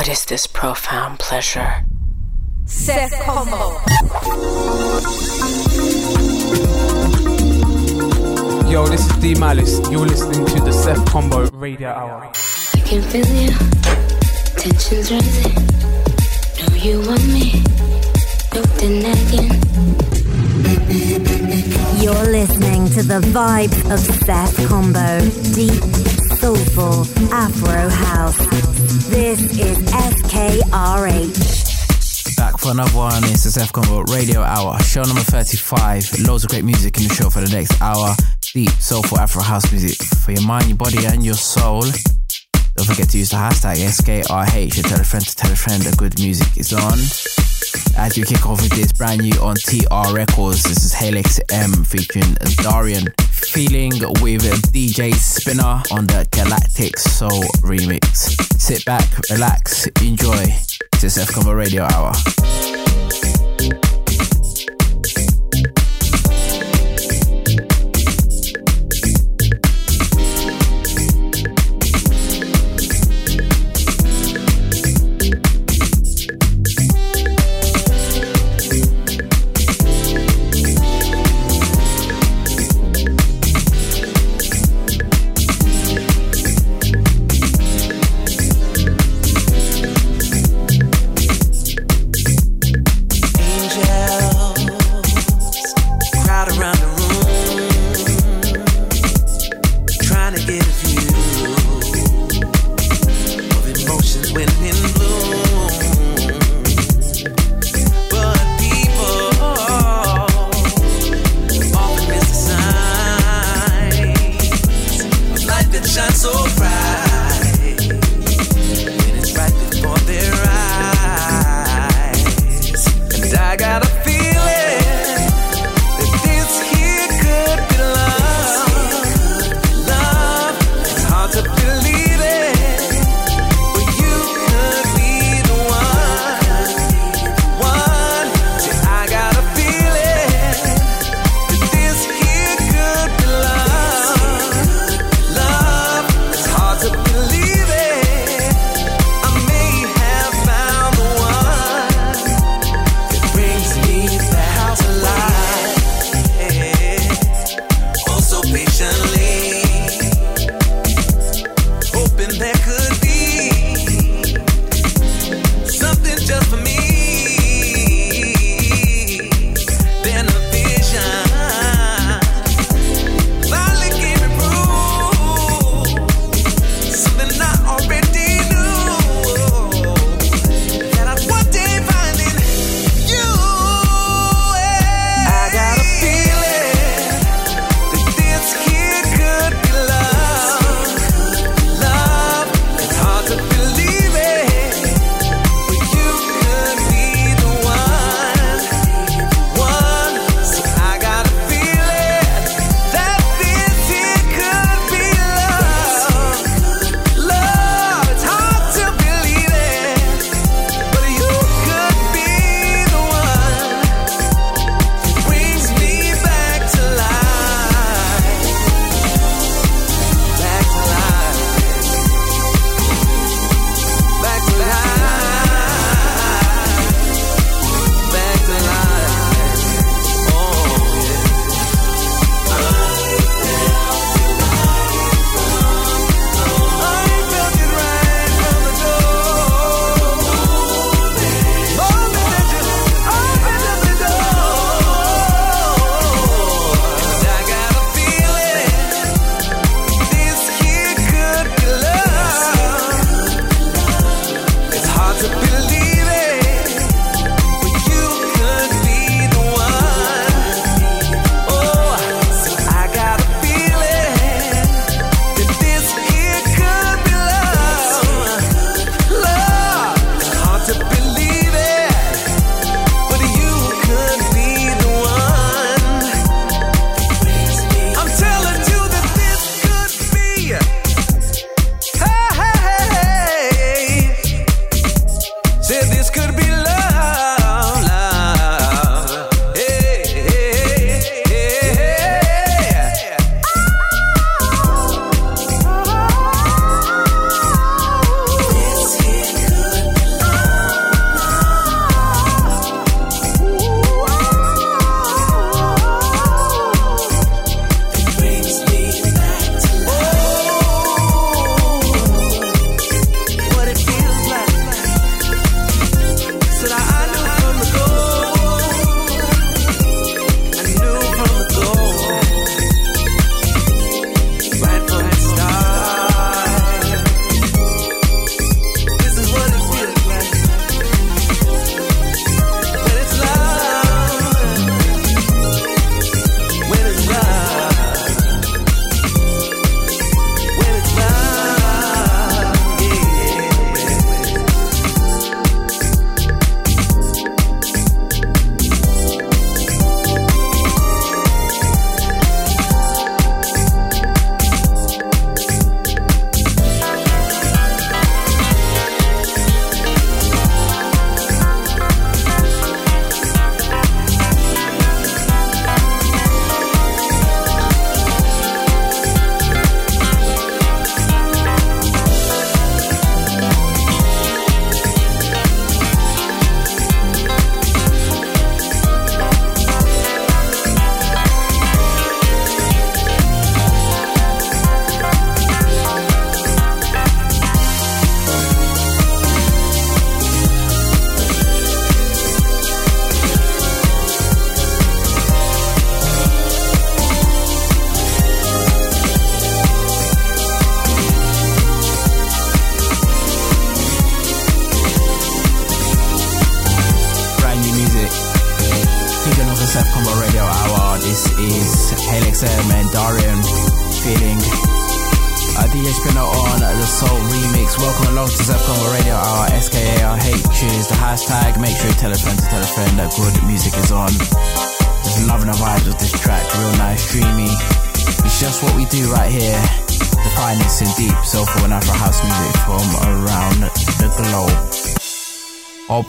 What is this profound pleasure? Sef Kombo. Yo, this is D Malice. You're listening to the Sef Kombo Radio Hour. I can feel you. Tensions rising. Know you want me. No denying. You're listening to the vibe of Sef Kombo. Deep, soulful, Afro house. This is SKRH back for another one. It's the Sef Kombo Radio Hour, show number 35. Loads of great music in the show for the next hour. Deep, soulful Afro house music for your mind, your body, and your soul. Don't forget to use the hashtag SKRH and tell a friend to tell a friend that good music is on. As we kick off with this brand new on TR Records, this is Helix M featuring Darian. Feeling with DJ Spinner on the Galactic Soul remix. Sit back, relax, enjoy. This is F Radio Hour.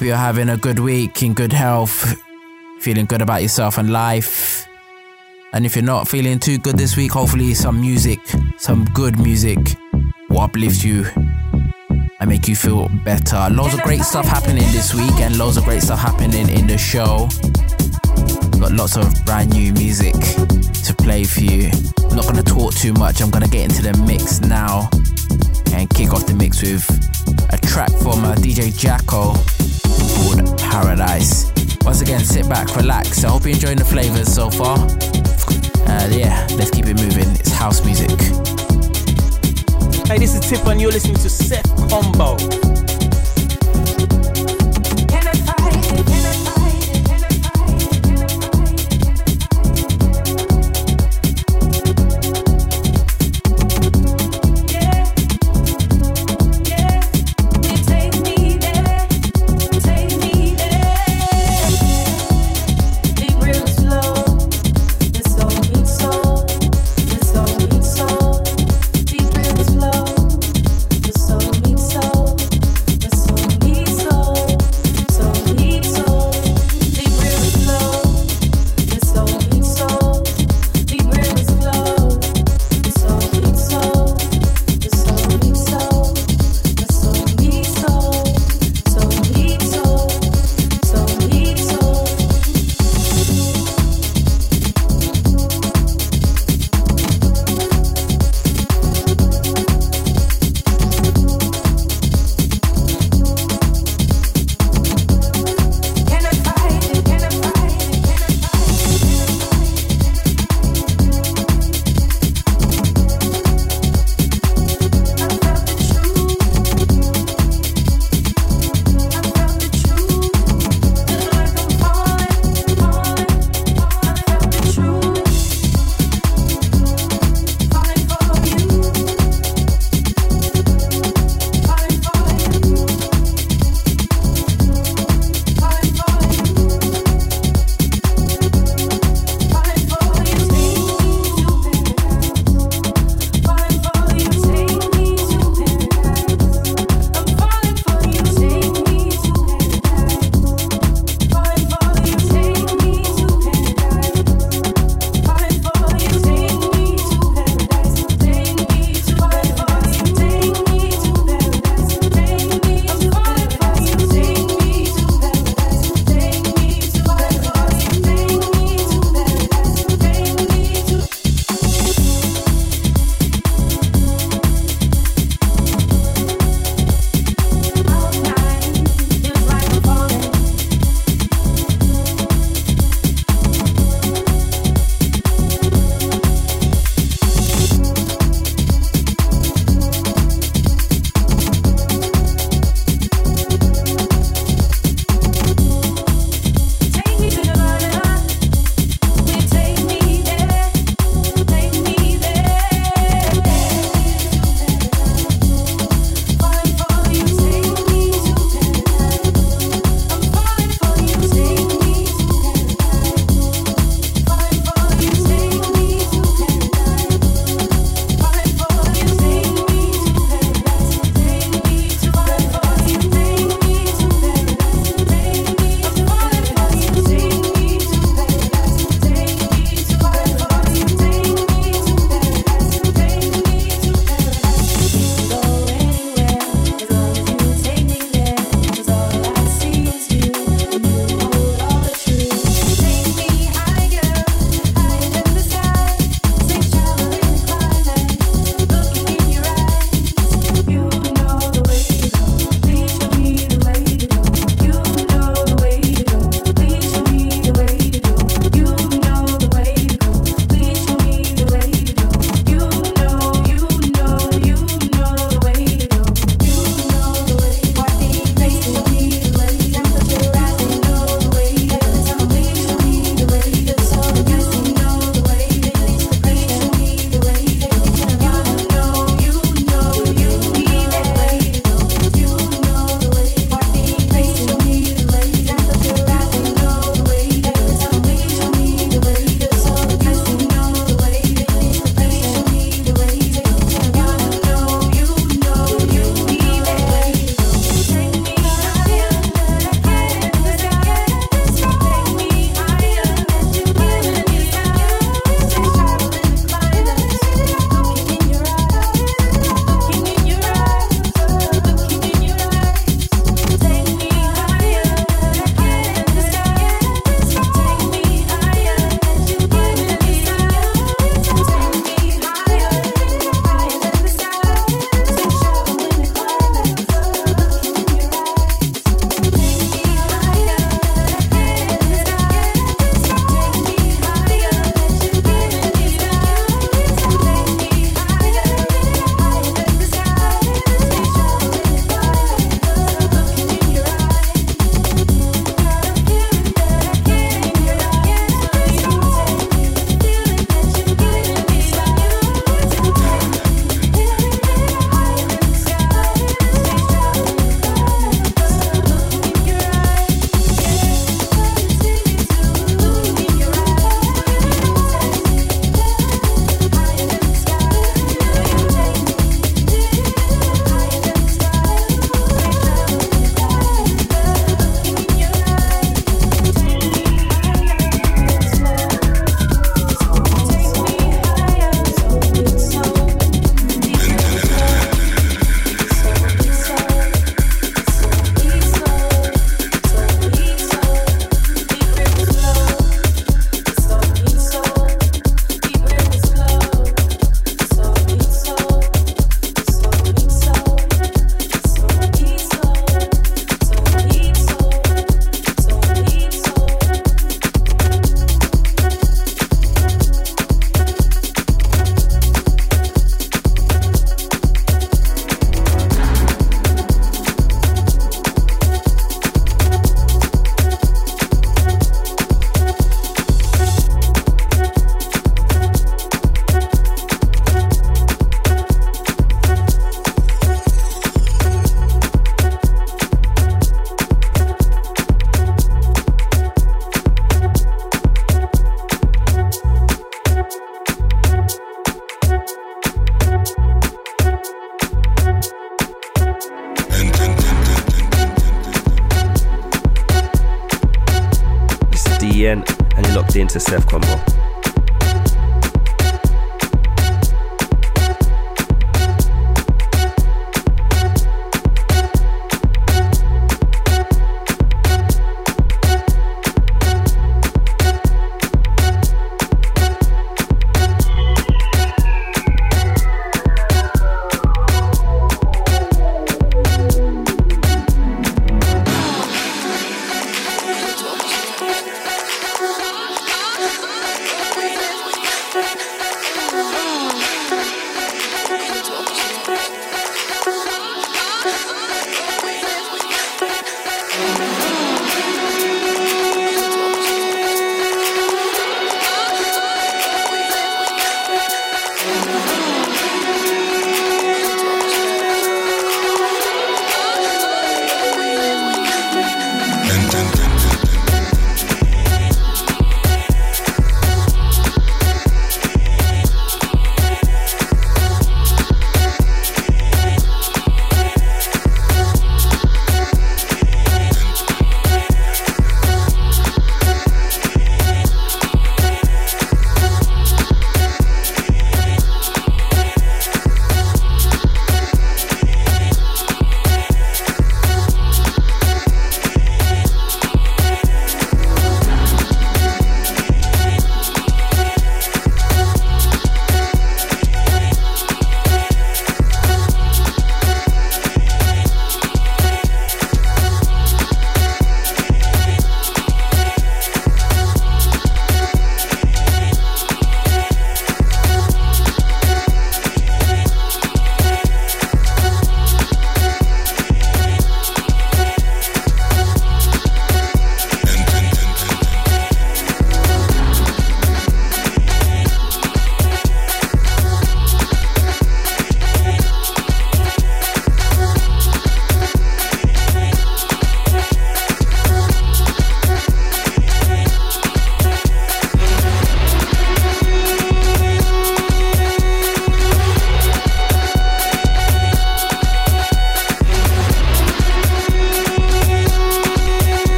Hope you're having a good week in good health, feeling good about yourself and life. And if you're not feeling too good this week, hopefully some music, some good music will uplift you and make you feel better. Loads of great stuff happening this week and loads of great stuff happening in the show. Got lots of brand new music to play for you. I'm not gonna talk too much, I'm gonna get into the mix now and kick off the mix with a track from uh, DJ Jacko called Paradise. Once again, sit back, relax. I hope you're enjoying the flavors so far. Uh, yeah, let's keep it moving. It's house music. Hey, this is Tip, and you're listening to Sef Kombo.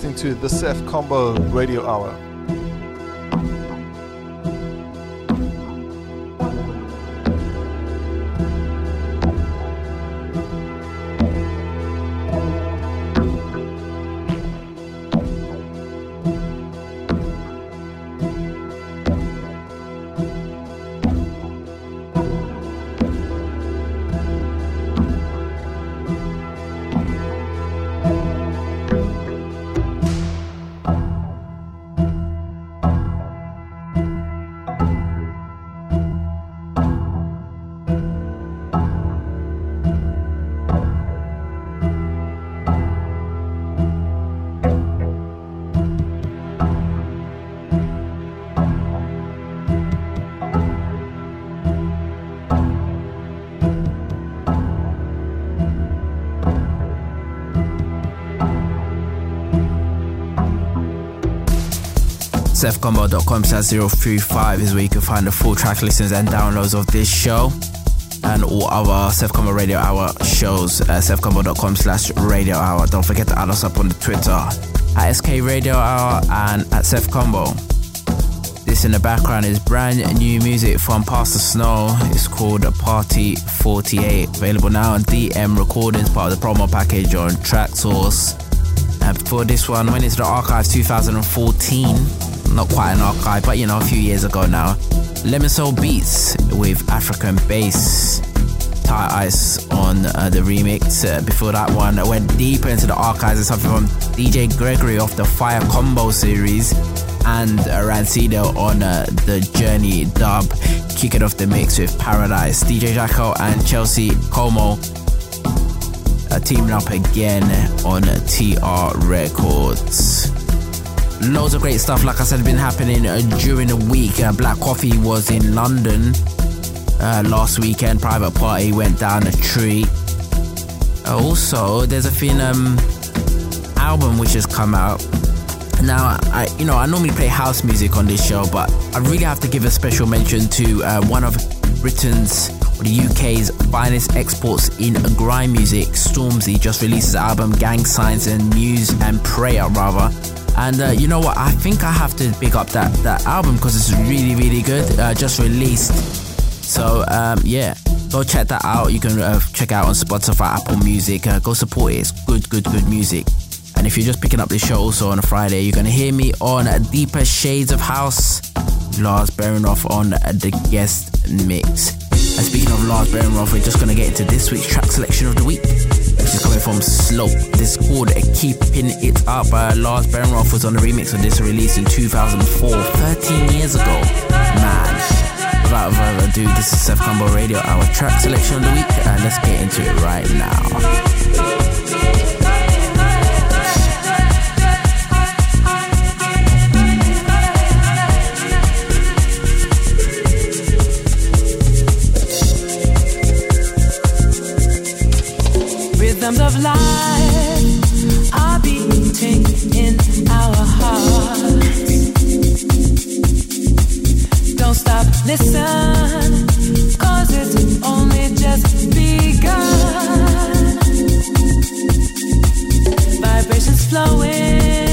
Listening to the Sef Kombo Radio Hour. sefkombo.com slash 035 is where you can find the full track listings and downloads of this show and all other Sef Kombo Radio Hour shows at sefkombo.com slash radio hour. Don't forget to add us up on the Twitter at SK Radio Hour and at Sef Kombo. This in the background is brand new music from Pastor Snow. It's called Party 48. Available now on DM Recordings, part of the promo package on Traxsource. And before this one, when it's the Archives 2014 not quite an archive, but you know, a few years ago now. Lemon Soul Beats with African bass. Tight Ice on uh, the remix. Uh, before that one, I went deeper into the archives and something from DJ Gregory of the Fire Combo series and uh, Rancido on uh, the Journey dub. Kicking off the mix with Paradise. DJ Jacko and Chelsea Como uh, teaming up again on TR Records. Loads of great stuff, like I said, been happening uh, during the week. Uh, Black Coffee was in London uh, last weekend. Private Party went down a tree. Uh, also, there's a fin um, album which has come out. Now, I you know I normally play house music on this show, but I really have to give a special mention to uh, one of Britain's the UK's finest exports in grime music. Stormzy just released his album Gang Signs and Muse and Prayer rather. And uh, you know what? I think I have to pick up that that album because it's really really good. Uh, just released. So um, yeah, go check that out. You can uh, check out on Spotify, Apple Music. Uh, go support it. It's good, good, good music. And if you're just picking up this show also on a Friday, you're gonna hear me on Deeper Shades of House. Lars Behrenroth on the guest mix. And speaking of Lars Behrenroth, we're just gonna get into this week's track selection of the week. Is coming from Slope. This is called Keeping It Up. by Lars Behrenroth was on the remix of this release in 2004, 13 years ago. Man. Without further ado, this is Sef Kombo Radio, our track selection of the week, and let's get into it right now. Rhythms of life are beating in our hearts. Don't stop, listen, cause it's only just begun. Vibrations flowing,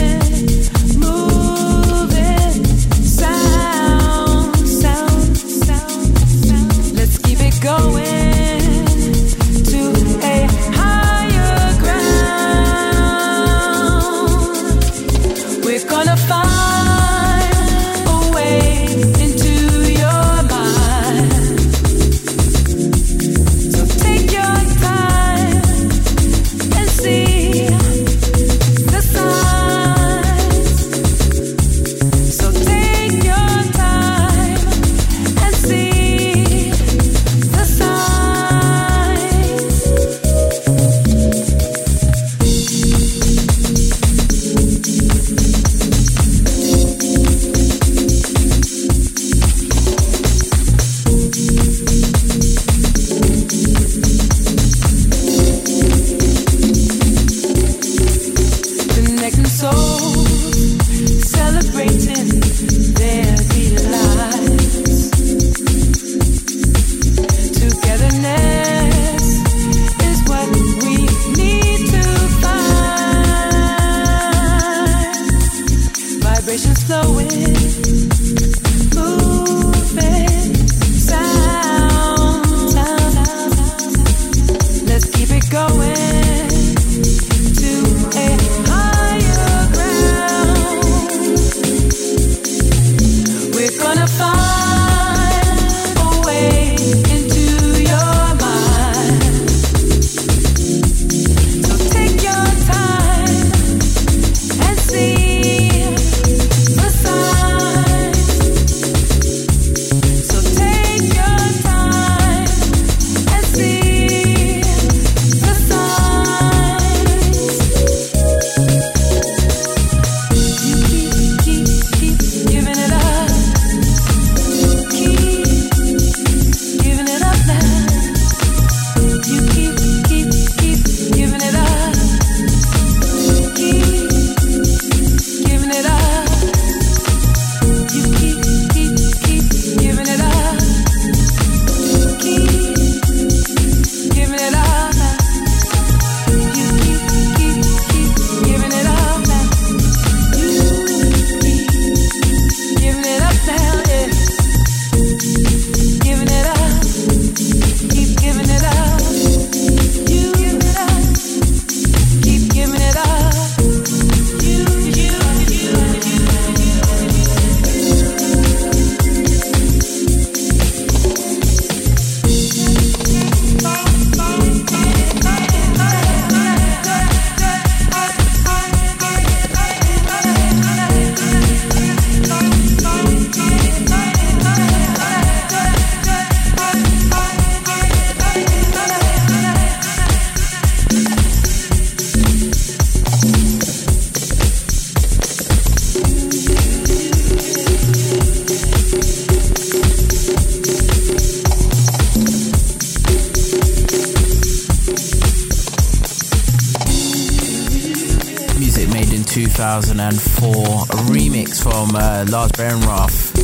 Lars Behrenroth.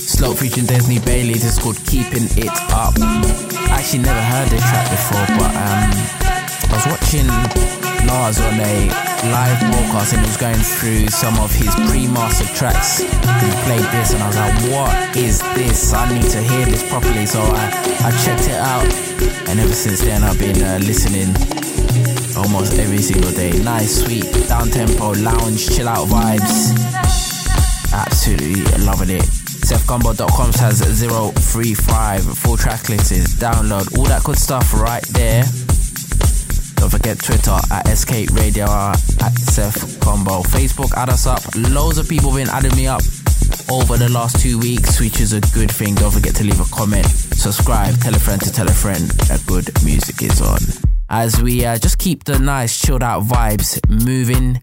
Slope featuring Disney Bailey. This is called Keeping It Up. I actually never heard this track before, but um, I was watching Lars on a live broadcast and he was going through some of his pre-mastered tracks. He played this and I was like, what is this? I need to hear this properly. So I, I checked it out and ever since then I've been uh, listening almost every single day. Nice, sweet, down tempo, lounge, chill out vibes. Absolutely loving it. sefkombo.com says 035. Full track list is download. All that good stuff right there. Don't forget Twitter at SK Radio at Sef Kombo. Facebook, add us up. Loads of people have been adding me up over the last two weeks, which is a good thing. Don't forget to leave a comment, subscribe, tell a friend to tell a friend that good music is on as we uh, just keep the nice chilled out vibes moving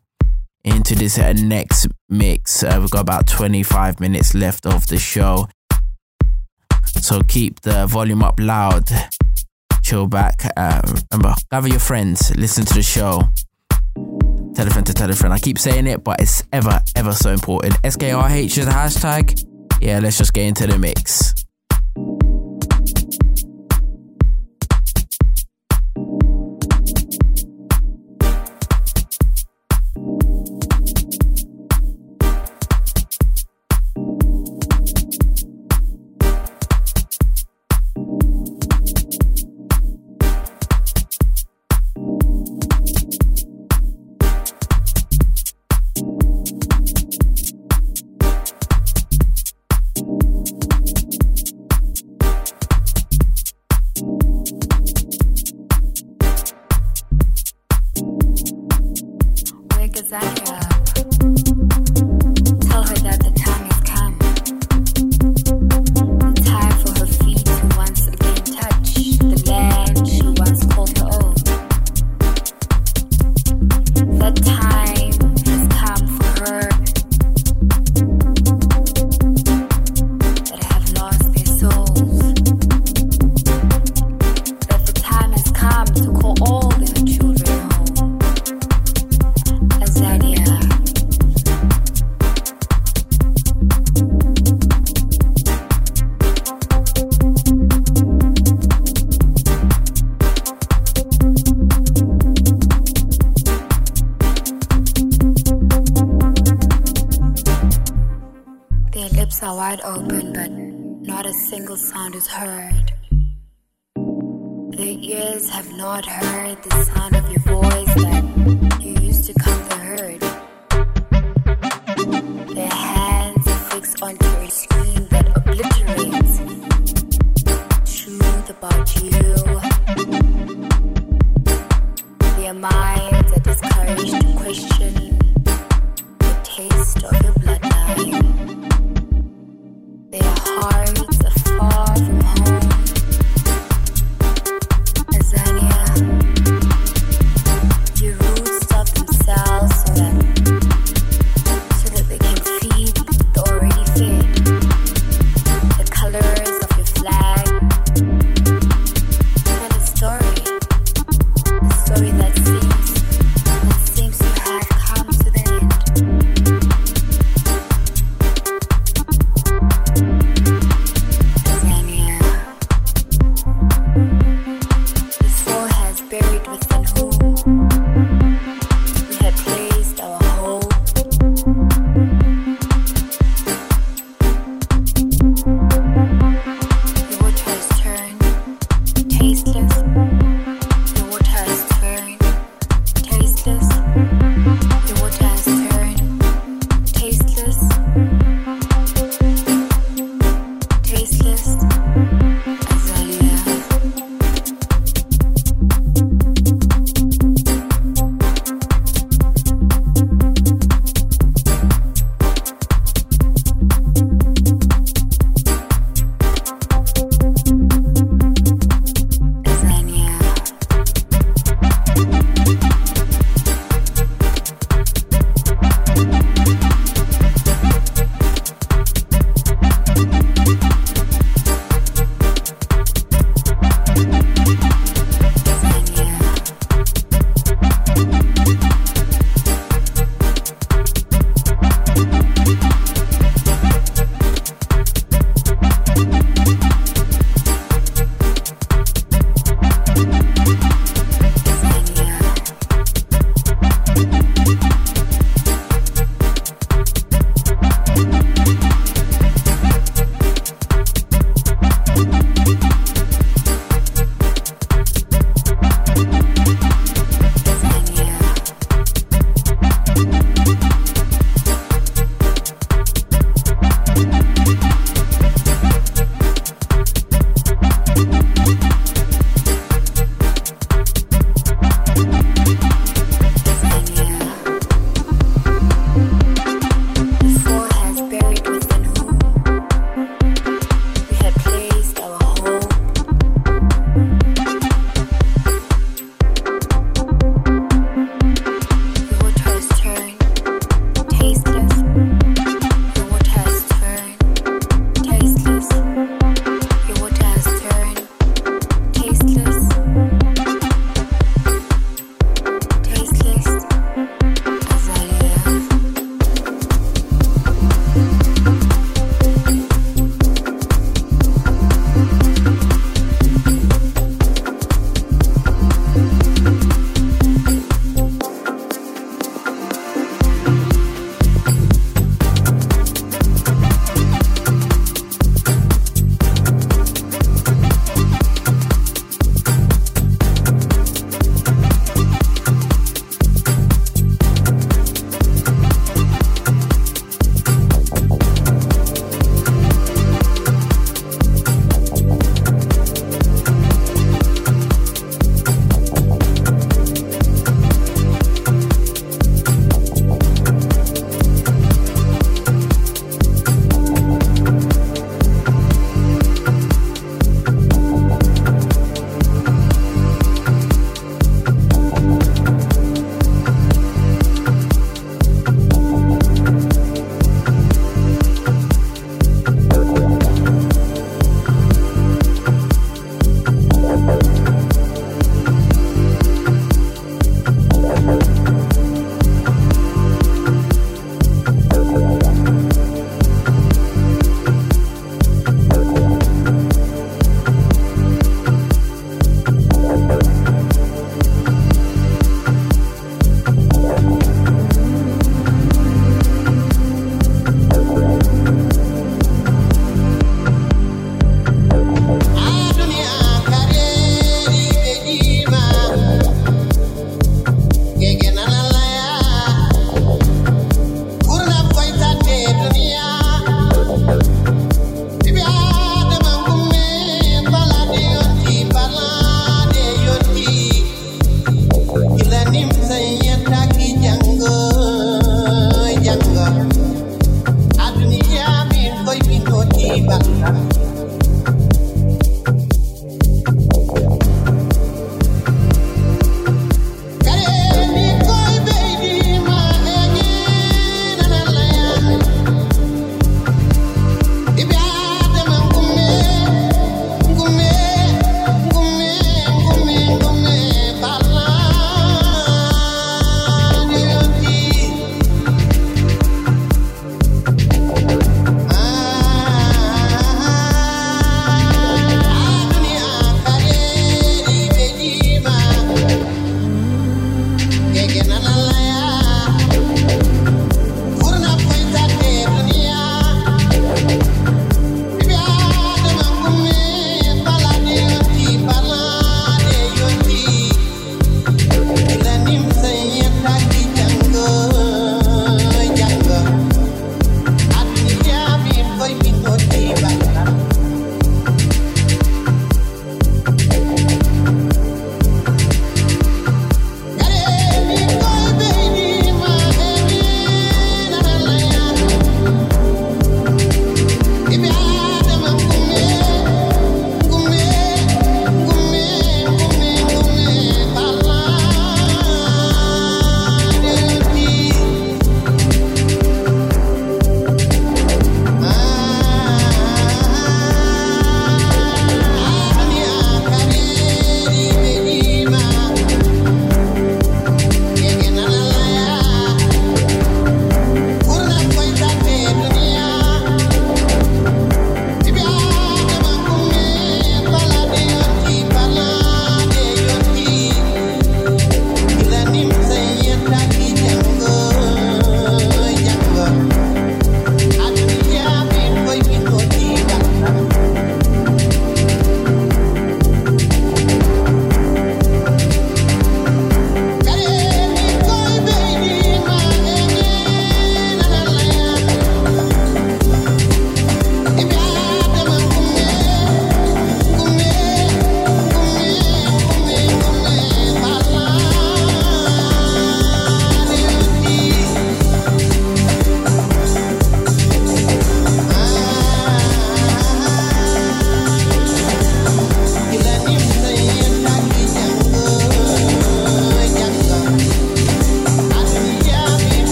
into this next mix. Uh, we've got about 25 minutes left of the show. So keep the volume up loud. Chill back. Uh, remember, gather your friends, listen to the show. Tell a friend to tell a friend. I keep saying it, but it's ever, ever so important. SKRH is a hashtag. Yeah, let's just get into the mix. Are wide open, but not a single sound is heard. The ears have not heard the sound of your voice that you used to comfort heard. The hands are fixed onto a screen that obliterates truth about you.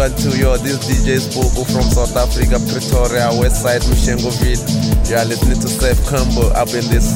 One two yo this DJ Spobo from South Africa Pretoria West Side Mushengoville you are listening to Sef Kombo. Up in this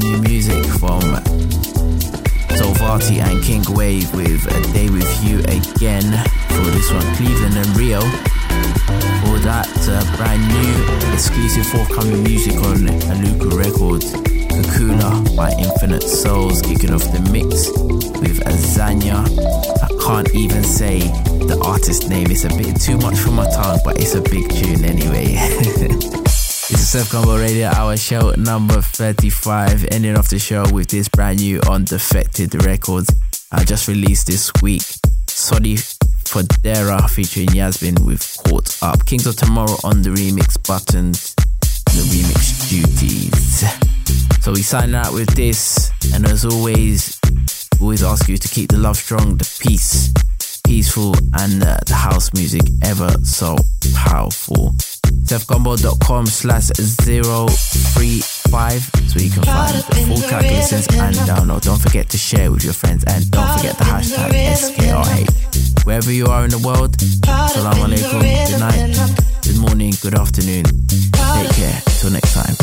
background, brand Sef Kombo Radio Hour show number 35, ending off the show with this brand new on Defected Records. I just released this week. Sonny Fodera featuring Yasmin with Caught Up. Kings of Tomorrow on the remix buttons, the remix duties. So we sign out with this, and as always, always ask you to keep the love strong, the peace peaceful, and uh, the house music ever so powerful. sefkombo.com slash 035 so you can find the full listens and download. Don't forget to share with your friends and don't forget the hashtag SKRH. Wherever you are in the world, Salam alaikum, good night, good morning, good afternoon. Take care, till next time.